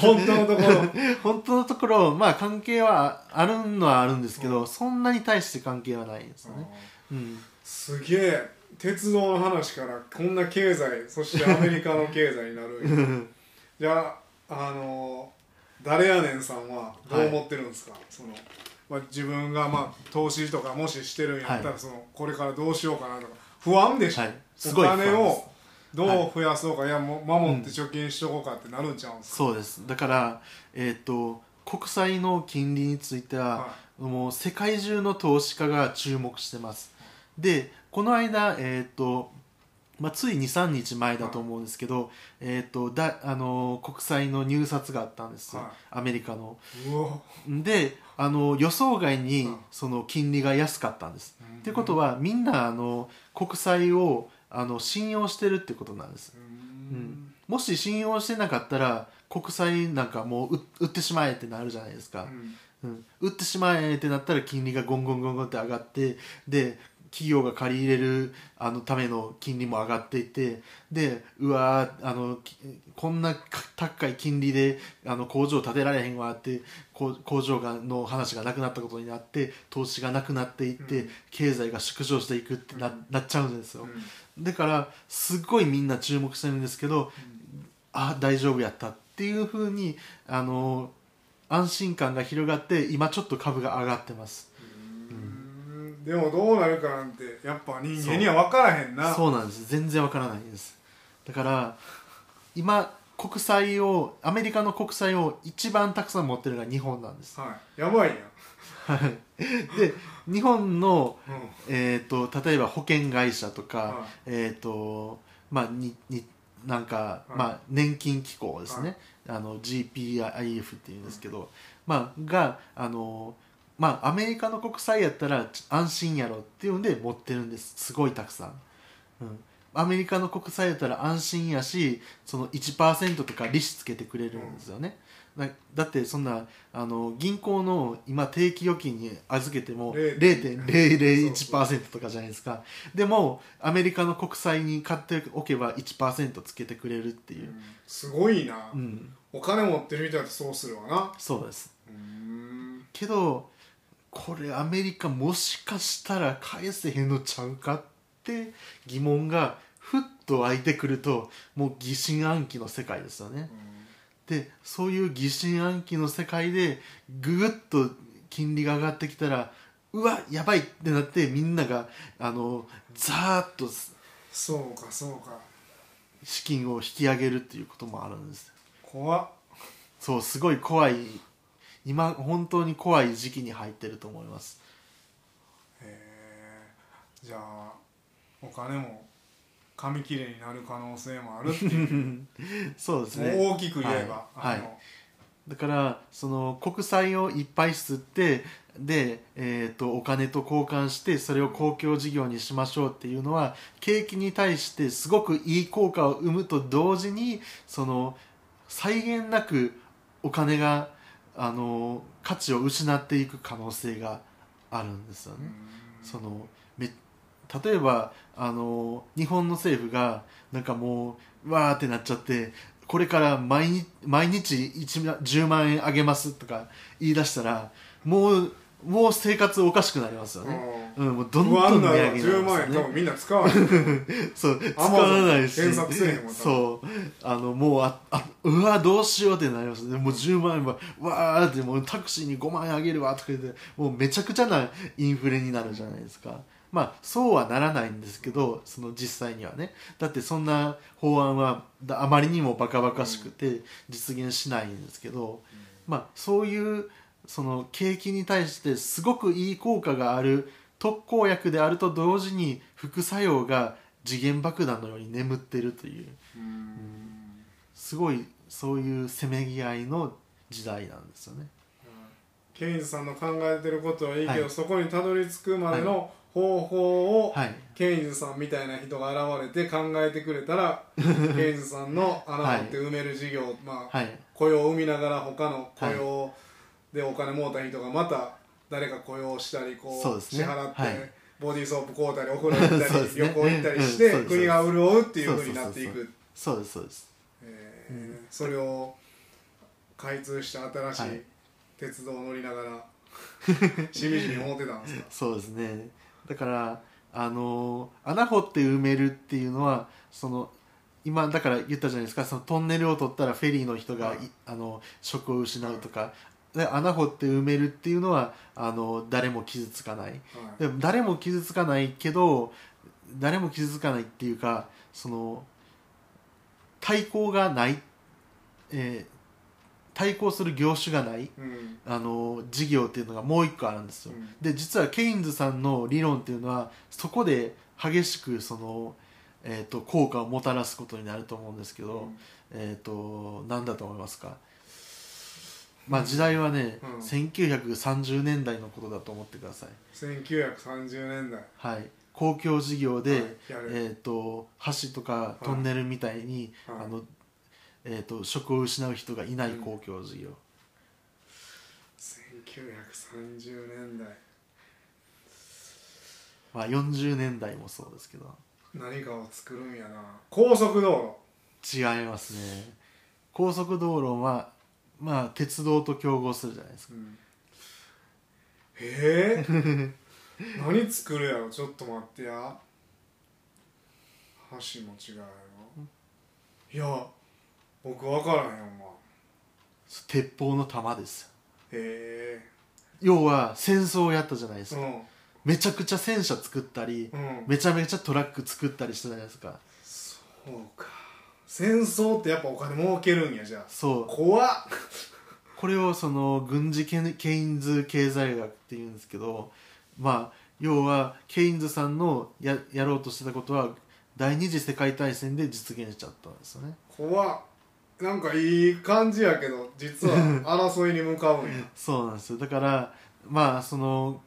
本当のところ。本当のところまあ関係はあるのはあるんですけど、うん、そんなに対して関係はないですよね、うん、すげえ鉄道の話からこんな経済そしてアメリカの経済になる。じゃああの誰やねんさんはどう思ってるんですか、はい、そのまあ、自分がまあ投資とかもししてるんやったら、はい、そのこれからどうしようかなとか不安でしょ、はい、お金をどう増やそうか、い、やも守って貯金しとこうかってなるんちゃうんですか、そうです。だからえっ、ー、と国債の金利については、もう世界中の投資家が注目してます。でこの間えっ、ー、とまあ、つい23日前だと思うんですけど、えーとだあの国債の入札があったんです、はい、アメリカの。であの予想外にその金利が安かったんです。って、ことはみんなあの国債をあの信用してるってことなんです。うん、もし信用してなかったら国債なんかもう売ってしまえってなるじゃないですか。うん、売ってしまえってなったら金利がゴンゴンゴンゴンって上がってで企業が借り入れるあのための金利も上がっていてでうわあのこんな高い金利であの工場建てられへんわって工場がの話がなくなったことになって投資がなくなっていって、うん、経済が縮小していくってなうん、なっちゃうんですよ、うん、だからすっごいみんな注目してるんですけど、あ大丈夫やったっていうふうにあの安心感が広がって今ちょっと株が上がってます。でもどうなるかなんてやっぱ人間には分からへんな。そうなんです。全然分からないです。だから今国債をアメリカの国債を一番たくさん持ってるのが日本なんです。はい。やばいやん。で日本の、うん、えーと、例えば保険会社とか、はい、えっ、ー、とまあにになんか、はい、まあ、年金機構ですね、はい、あの GPIF っていうんですけど、うん、まあ、があのまあアメリカの国債やったら安心やろっていうんで持ってるんです。すごいたくさん、うん、アメリカの国債やったら安心やしその1%とか利子つけてくれるんですよね、だだってそんなあの銀行の今定期預金に預けても0.001%とかじゃないですか。でもアメリカの国債に買っておけば1%つけてくれるっていう、うん、すごいな、うん、お金持ってる人だとそうするわな。そうです。けどこれアメリカもしかしたら返せへんのちゃうかって疑問がふっと湧いてくるともう疑心暗鬼の世界ですよね、うん、でそういう疑心暗鬼の世界でぐぐっと金利が上がってきたらうわやばいってなってみんながあのザーッとそうかそうか。資金を引き上げるっていうこともあるんです怖っ。そうすごい怖い今本当に怖い時期に入ってると思います。へえじゃあお金も紙切れになる可能性もあるっていうそうですね大きく言えば、はい、はい、だからその国債をいっぱい吸ってで、えーと、お金と交換してそれを公共事業にしましょうっていうのは景気に対してすごくいい効果を生むと同時にその際限なくお金があの価値を失っていく可能性があるんですよね。そのめ例えばあの日本の政府がなんかもうわーってなっちゃってこれから毎日毎日1 10万円あげますとか言い出したらもうもう生活おかしくなりますよね。うん、もうどんどん値上げになり10万ますよね。円多分みんな使わない。そう使わないし。検索せえへんもんそうあのもうああうわどうしようってなりますね。もう10万円はわーってもうタクシーに5万円あげるわとか言ってもうめちゃくちゃなインフレになるじゃないですか。まあそうはならないんですけどその実際にはね。だってそんな法案はだあまりにもバカバカしくて実現しないんですけど、まあそういうその景気に対してすごくいい効果がある特効薬であると同時に副作用が時限爆弾のように眠ってるという。すごいそういうせめぎ合いの時代なんですよね。ケインズさんの考えてることはいいけど、はい。そこにたどり着くまでの方法を、はい。ケインズさんみたいな人が現れて考えてくれたら ケインズさんの穴を掘って埋める事業、まあ、はい。雇用を生みながら他の雇用でお金もろた人がまた誰か雇用したりこう支払って、はい。ボディーソープ買うたりお風呂行ったり、旅行行ったりして、国が潤うっていうふうになっていく。そうですそうです。えーそれを開通した新しはい。い鉄道を乗りながら しみじみ思ってたんですか？そうですね。だからあの穴掘って埋めるっていうのはその今だから言ったじゃないですか。そのトンネルを取ったらフェリーの人が、はいい。あの職を失うとか、で穴掘って埋めるっていうのはあの誰も傷つかない。はい。でも誰も傷つかないけど誰も傷つかないっていうかその対抗がない、えー対抗する業種がない。うん。あの事業っていうのがもう一個あるんですよ、うん。で実はケインズさんの理論っていうのはそこで激しくその、えー、と効果をもたらすことになると思うんですけど、えっ、と何だと思いますか？まあ時代はね、うん。1930年代のことだと思ってください。1930年代。はい。公共事業で、はい。えー、と橋とかトンネルみたいに、はい。あのえー、と職を失う人がいない公共事業、1930年代。まあ、40年代もそうですけど。何かを作るんやな。高速道違いますね。高速道路はまあ鉄道と競合するじゃないですか。路、うん、え。ー、何作るやろ？ちょっと待ってや。橋も違うやろ。いや僕分からへんわ。鉄砲の弾です。よへ要は戦争をやったじゃないですか、えうん。めちゃくちゃ戦車作ったり、うん。めちゃめちゃトラック作ったりしたじゃないですか。そうか戦争ってやっぱお金儲けるんやじゃあ。そう。怖っ。これをその軍事ケケインズ経済学っていうんですけどまあ要はケインズさんのややろうとしてたことは第二次世界大戦で実現しちゃったんですよね。怖っ。なんかいい感じやけど実は 争いに向かうんや。そうなんですよ。だからまあその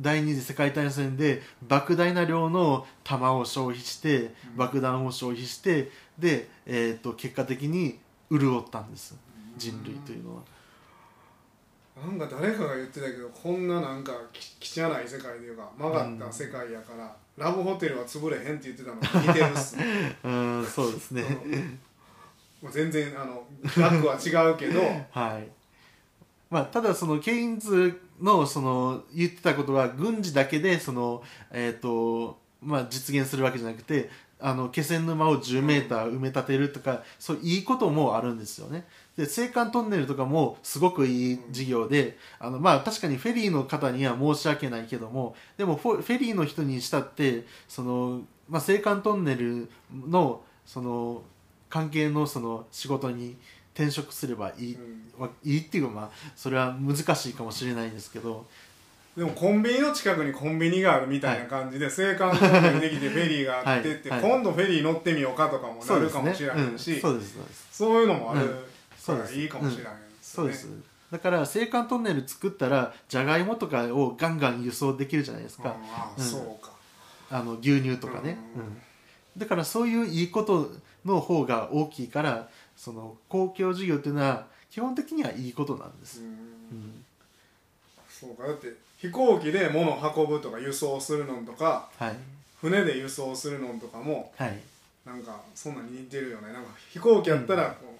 第二次世界大戦で莫大な量の弾を消費して爆弾を消費してで、えー、と結果的に潤ったんです。人類というのは。なんか誰かが言ってたけどこんななんかき汚い世界というか曲がった世界やから、ラブホテルは潰れへんって言ってたのに似てるっす。ね うんそうですね。まあ全然あの額は違うけど。はい。まあ、ただそのケインズのその言ってたことは軍事だけでその、えーとまあ、実現するわけじゃなくてあの気仙沼を10メーター埋め立てるとかそういいこともあるんですよね。で青函トンネルとかもすごくいい事業であのまあ確かにフェリーの方には申し訳ないけどもでもフォフェリーの人にしたってその、まあ、青函トンネルのその関係のその仕事に転職すればいい、うん。わいいっていうかまあそれは難しいかもしれないんですけど。でもコンビニの近くにコンビニがあるみたいな感じで、青函トンネルできてフェリーがあってって、今度フェリー乗ってみようかとかもなるかもしれないし、うんそうです。そうです。そういうのもあるからいいかもしれないですね。そうです。だから青函トンネル作ったらじゃがいもとかをガンガン輸送できるじゃないですか、あそうか。あの牛乳とかね、だからそういういいことの方が大きいからその公共事業っていうのは基本的にはいいことなんです、うん。うん。そうか。だって飛行機で物を運ぶとか輸送するのとかはい。船で輸送するのとかもはい。なんかそんなに似てるよね。なんか飛行機やったらこ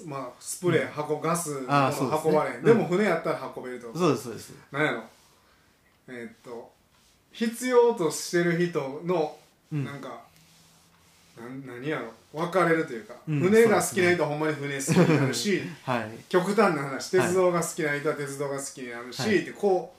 う、まあスプレー運ガスのあーそうですね。運ばれへん、うん。でも船やったら運べると。そうですそうです。なんやろ。えーっと必要としてる人のうん。なんか、何やろ分かれるというか、うん船が好きな人はほんまに船好きになるし はい。極端な話鉄道が好きな人は鉄道が好きになるし、はい。ってこ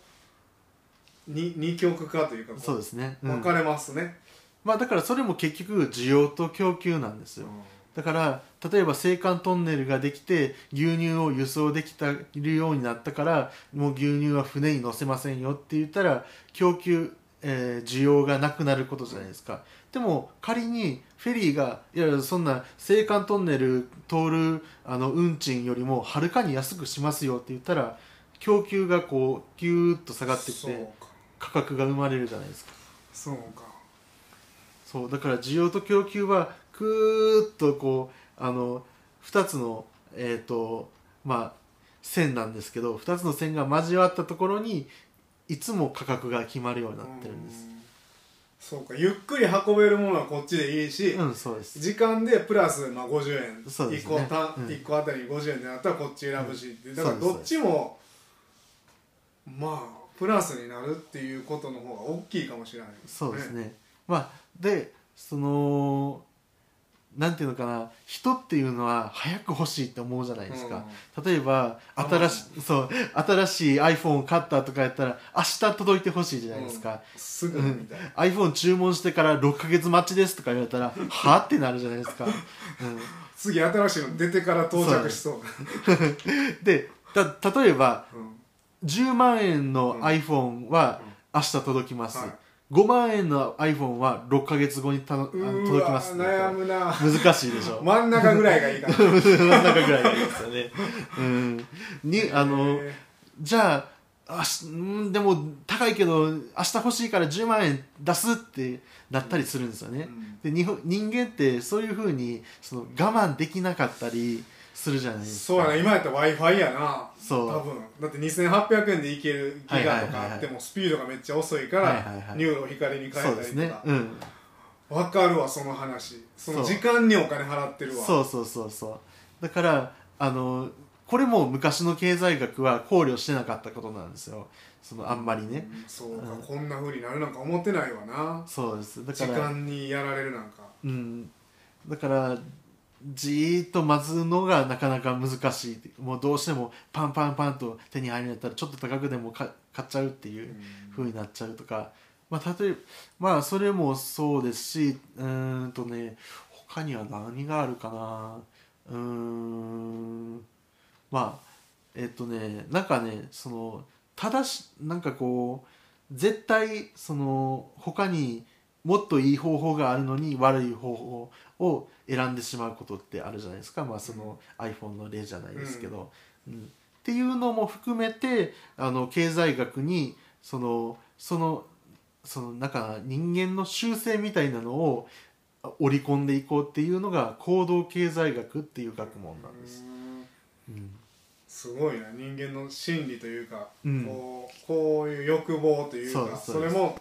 うに二極化というかこうそうですね、うん。分かれますね、まあだからそれも結局需要と供給なんですよ。だから例えば青函トンネルができて牛乳を輸送できたるようになったからもう牛乳は船に乗せませんよって言ったら供給、えー需要がなくなることじゃないですか。でも仮にフェリーがいやそんな青函トンネル通るあの運賃よりもはるかに安くしますよって言ったら供給がこうギューッと下がってきてか。価格が生まれるじゃないですか。そうか。そうだから需要と供給はくーっとこうあの2つのえっ、とまあ線なんですけど2つの線が交わったところにいつも価格が決まるようになってるんです。うん。そうかゆっくり運べるものはこっちでいいし、うんそうです。時間でプラスまあ50円、1そうですね。個た、うん。一個あたり50円でなったらこっち選ぶしって、だからどっちもまあプラスになるっていうことの方が大きいかもしれないそうですね。まあでそのなんていうのかな人っていうのは早く欲しいって思うじゃないですか、例えば新しそう新しい iPhone を買ったとかやったら明日届いてほしいじゃないですか、うん。すぐみたいな、iPhone 注文してから6ヶ月待ちですとか言われたら はってなるじゃないですか、う次新しいの出てから到着しそう。ん、でた例えばうん。10万円のうん。iPhone は明日届きます、はい5万円の iPhone は6ヶ月後にた届きますわ悩むな。難しいでしょ。真ん中ぐらいがいいかな。真ん中ぐらいがいいですよね。うん。にあのへじゃああしうんでも高いけど明日欲しいから10万円出すってなったりするんですよね、で日本人間ってそういうふうにその我慢できなかったりするじゃないーですか。そうやな今やったら Wi-Fi やな。そう。多分。だって2800円でいけるギガとかあってもスピードがめっちゃ遅いから、はいはいはい。 NURO 光に変えそうですたりとかね。うん。わかるわその話。その時間にお金払ってるわ。そうそうそうそう。だからあのこれも昔の経済学は考慮してなかったことなんですよ。そのあんまりね。うんそうか、うんこんなふうになるなんか思ってないわな。そうです。だ時から間にやられるなんか。うん。だからじーっと待つのがなかなか難しいもうどうしてもパンパンパンと手に入るんやったらちょっと高くでも買買っちゃうっていう風になっちゃうとか、まあ、例えばまあそれもそうですしうーんとね他には何があるかな。うーん。まあえっとねなんかねそのただしなんかこう絶対その他にもっといい方法があるのに悪い方法を選んでしまうことってあるじゃないですか、まあ、その iPhone の例じゃないですけど、うん。っていうのも含めてあの経済学にそのそのそのなんか人間の習性みたいなのを織り込んでいこうっていうのが行動経済学っていう学問なんです。うん。うん。すごいな人間の心理というか、うん。こうこういう欲望というかそれも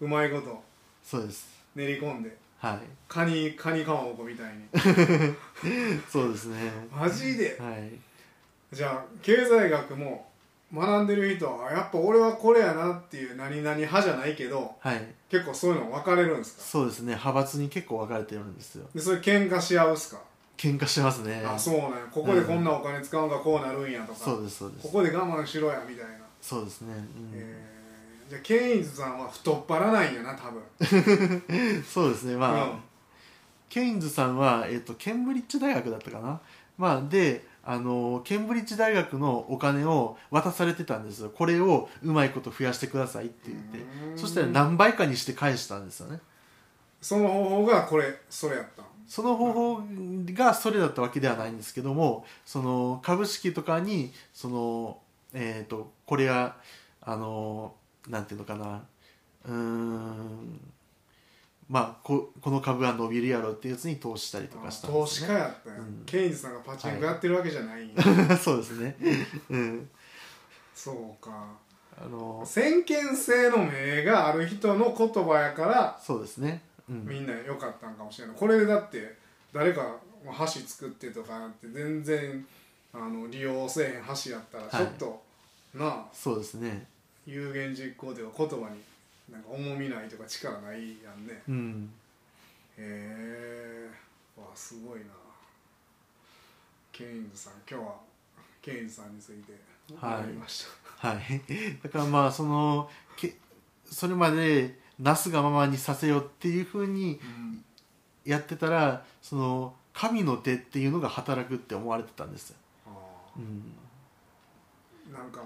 うまいことそうです。練り込んではい。カニカニかまぼこみたいに。そうですね。マジで？はい。じゃあ経済学も学んでる人はあやっぱ俺はこれやなっていう何々派じゃないけどはい。結構そういうの分かれるんですか？そうですね。派閥に結構分かれてるんですよ。でそれ喧嘩し合うっすか、喧嘩してますね。あそうなんや。ここでこんなお金使うんがこうなるんやとか、そうですそうです。ここで我慢しろやみたいな、そうですね、うん。えーじゃあケインズさんは太っ腹なんやな多分。そうですねまあ、うん。ケインズさんは、えっとケンブリッジ大学だったかな、まあ、であのケンブリッジ大学のお金を渡されてたんですよ。これをうまいこと増やしてくださいって言って。そしたら何倍かにして返したんですよね。その方法がこれそれやったん？その方法がそれだったわけではないんですけどもその株式とかにその、えー、とこれがあのなんていうのかな。うーん。まあ、ここの株が伸びるやろっていうやつに投資したりとかしたんで投資家やったんや、うん。ケインズさんがパチンコやってるわけじゃない、そうですね。うん。そうか。あの先見性の明がある人の言葉やからそうですね。うん。みんな良かったんかもしれない。これだって誰か箸作ってとかって全然あの利用せえへん箸やったらちょっと、なあ。そうですね有言実行というか言葉になんか重みないとか力ないやんね。うん。へえわすごいな。ケインズさん今日はケインズさんについてはい。学びました、はい。だからまあそのけそれまでなすがままにさせよっていうふうにうんやってたらその神の手っていうのが働くって思われてたんです。よ、あうん、ーなんか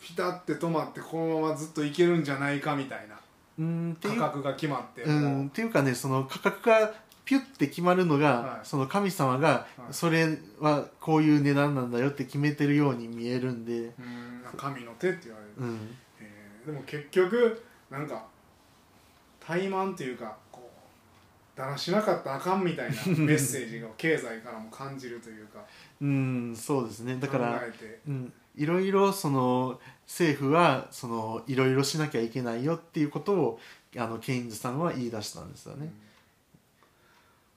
ピタって止まってこのままずっといけるんじゃないかみたいなうんっていう価格が決まって、う、んっていうかねその価格がピュッて決まるのが、はい。その神様がはい。それはこういう値段なんだよって決めてるように見えるんで、うん神の手って言われる、うん、えーでも結局なんか怠慢っていうかこうだらしなかったらあかんみたいな メッセージが経済からも感じるというかうん、そうですね。だから考えて。うん、いろいろその政府はそのいろいろしなきゃいけないよっていうことをあのケインズさんは言い出したんですよね。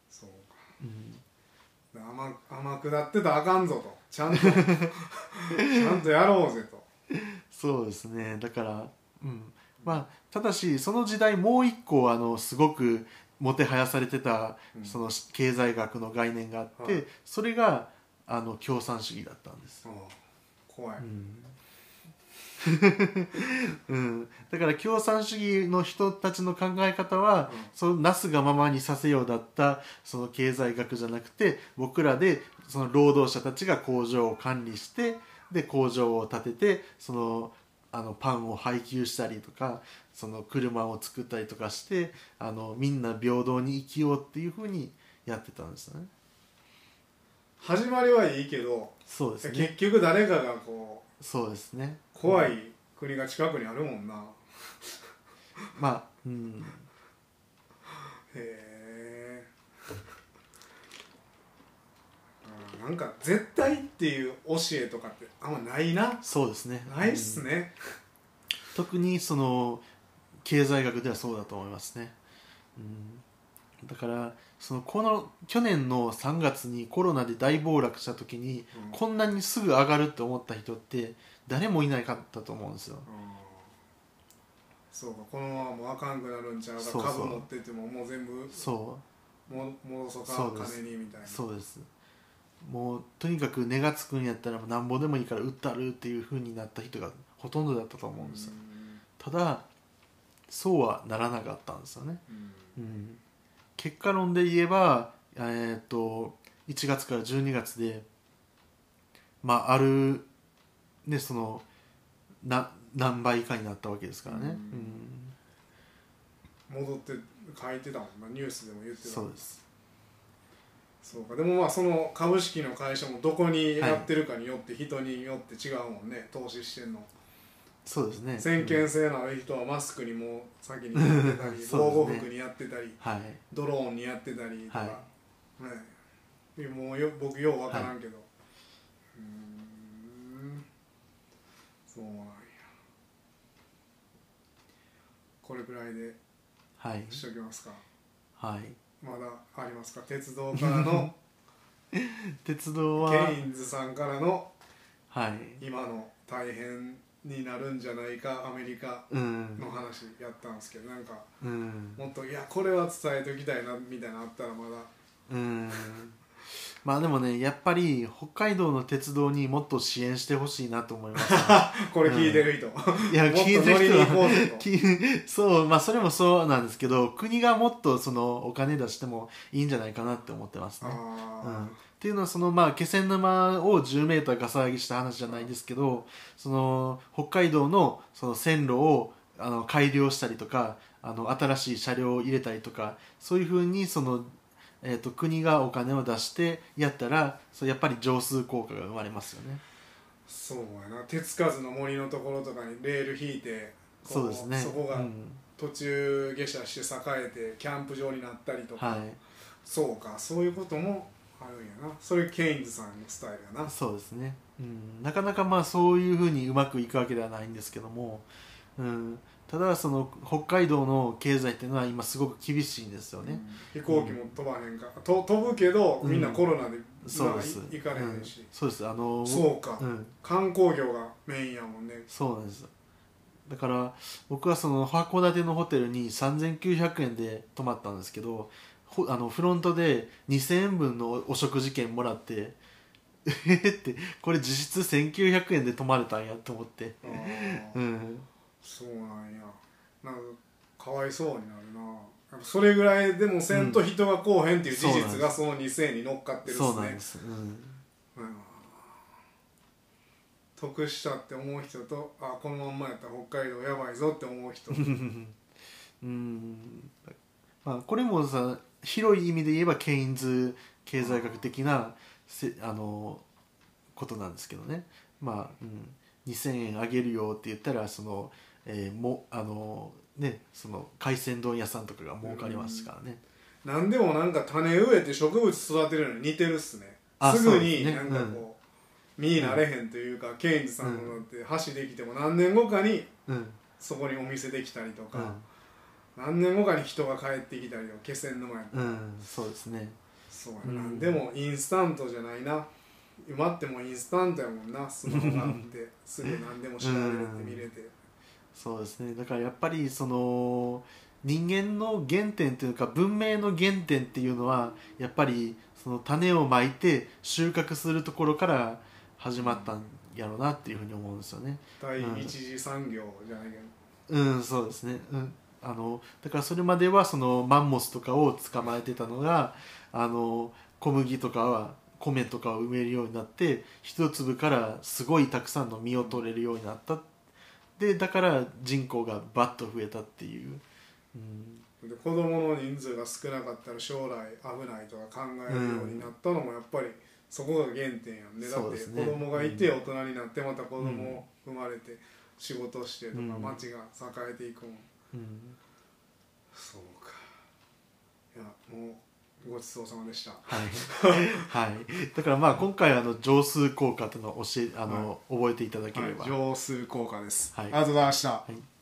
そう。かうん。甘甘くなってたらあかんぞと。ちゃんとちゃんとやろうぜと。そうですね。だから、うん。まあ、ただしその時代もう一個あのすごくもてはやされてたうん。その経済学の概念があって、はい。それがあの共産主義だったんです。うん怖い、うん。うん、だから共産主義の人たちの考え方は、うん。そのなすがままにさせようだったその経済学じゃなくて僕らでその労働者たちが工場を管理してで工場を建ててそのあのパンを配給したりとかその車を作ったりとかしてあのみんな平等に生きようっていうふうにやってたんですよね。始まりはいいけどそうですね。結局誰かがこうそうですね。怖い国が近くにあるもんな。まあうん。へえうんなんか絶対っていう教えとかってあんまないな。そうですね。ないっすね、特にその経済学ではそうだと思いますね、うん、だからそのこの去年の3月にコロナで大暴落した時に、うん。こんなにすぐ上がるって思った人って誰もいないかったと思うんですよ。うん。そうかこのままもうあかんくなるんちゃうか株持っててももう全部そも戻そうか金にみたいな。うそうです。もうとにかく値がつくんやったらなんぼでもいいから売ったるっていう風になった人がほとんどだったと思うんですよ。ただそうはならなかったんですよね。うん。うん、結果論で言えば、えー、と1月から12月で、まあ、ある、ね、そのな何倍以下になったわけですからね、うん。戻って書いてたもんなニュースでも言っうんてたそうです。そうか。でもまあその株式の会社もどこにやってるかによって人によって違うもんね、投資してんのそうですね。先見性のある人はマスクにも先にやってたり、防護服にやってたりはい。ドローンにやってたりとか、はねもうよ僕ようわからんけど、うーん。そうなんや。これくらいではい。しときますか。はい。まだありますか？鉄道からの 鉄道は。ケインズさんからのはい。今の大変になるんじゃないかアメリカうん。の話やったんですけどなんかうん。もっといやこれは伝えておきたいなみたいなのあったらまだ。うん。まあでもねやっぱり北海道の鉄道にもっと支援してほしいなと思います、これ聞いてる人、いやもっと聞いてる人そうまあそれもそうなんですけど国がもっとそのお金出してもいいんじゃないかなって思ってますとね。うん、あっていうのはそのまあ気仙沼を10メーターガサ上げした話じゃないですけどその北海道のその線路をあの改良したりとかあの新しい車両を入れたりとかそういうふうにその、えー、と国がお金を出してやったらそうやっぱり乗数効果が生まれますよね。そうやな。手つかずの森のところとかにレール引いてこそうですね。そこがうん。途中下車して栄えてキャンプ場になったりとか、はい。そうか。そういうこともあるんやな。それケインズさんのスタイルやな。そうですね、うん、なかなかまあそういうふうにうまくいくわけではないんですけども、うん、ただその北海道の経済っていうのは今すごく厳しいんですよね、飛行機も飛ばへんか、と飛ぶけどみんなコロナで、そうです、行かれへんし。うん、そうです。あのそうか、うん、観光業がメインやもんね。そうなんです。だから僕はその函館のホテルに3900円で泊まったんですけどほあのフロントで2000円分のお食事券もらってえってこれ実質1900円で泊まれたんやと思って。うん。そうなんや。なんかかわいそうになるな。やっぱそれぐらいでもせんと人が来おへんっていう事実がその2000円に乗っかってるっすね。そうなんです、うん、うん。得したって思う人とあこのまんまやったら北海道やばいぞって思う人。うん。まあ、これもさ広い意味で言えばケインズ経済学的なせあのことなんですけどね、まあうん、2000円あげるよって言ったらその、えーもあのね、その海鮮丼屋さんとかが儲かりますからね、なんでもなんか種植えて植物育てるのに似てるっすね。あすぐになんかこう、実になれへんというか、ケインズさんのだって箸できても何年後かにうん。そこにお店できたりとか、うん何年後かに人が帰ってきたり気仙沼やうん、そうですね。そうやうん。な、でもインスタントじゃないな。今ってもうインスタントやもんな。スマホがあって すぐ何でも調べれて見れて、そうですね。だからやっぱりその人間の原点というか文明の原点っていうのはやっぱりその種をまいて収穫するところから始まったんやろうなっていうふうに思うんですよね。第うん。一次産業じゃないけど、うんそうですね、うん、あのだからそれまではそのマンモスとかを捕まえてたのがあの小麦とかは米とかを埋めるようになって一粒からすごいたくさんの実を取れるようになった。でだから人口がバッと増えたっていう、うん、で子供の人数が少なかったら将来危ないとか考えるようになったのもやっぱりそこが原点やんね、だって子供がいて大人になってまた子供生まれて仕事してとかうん。町が栄えていくもん、うん、そうか。いやもうごちそうさまでした。はい、はい、だからまあ今回あの乗数効果というのを教えあの、覚えていただければ、はい、乗数効果です、はい。ありがとうございました。はい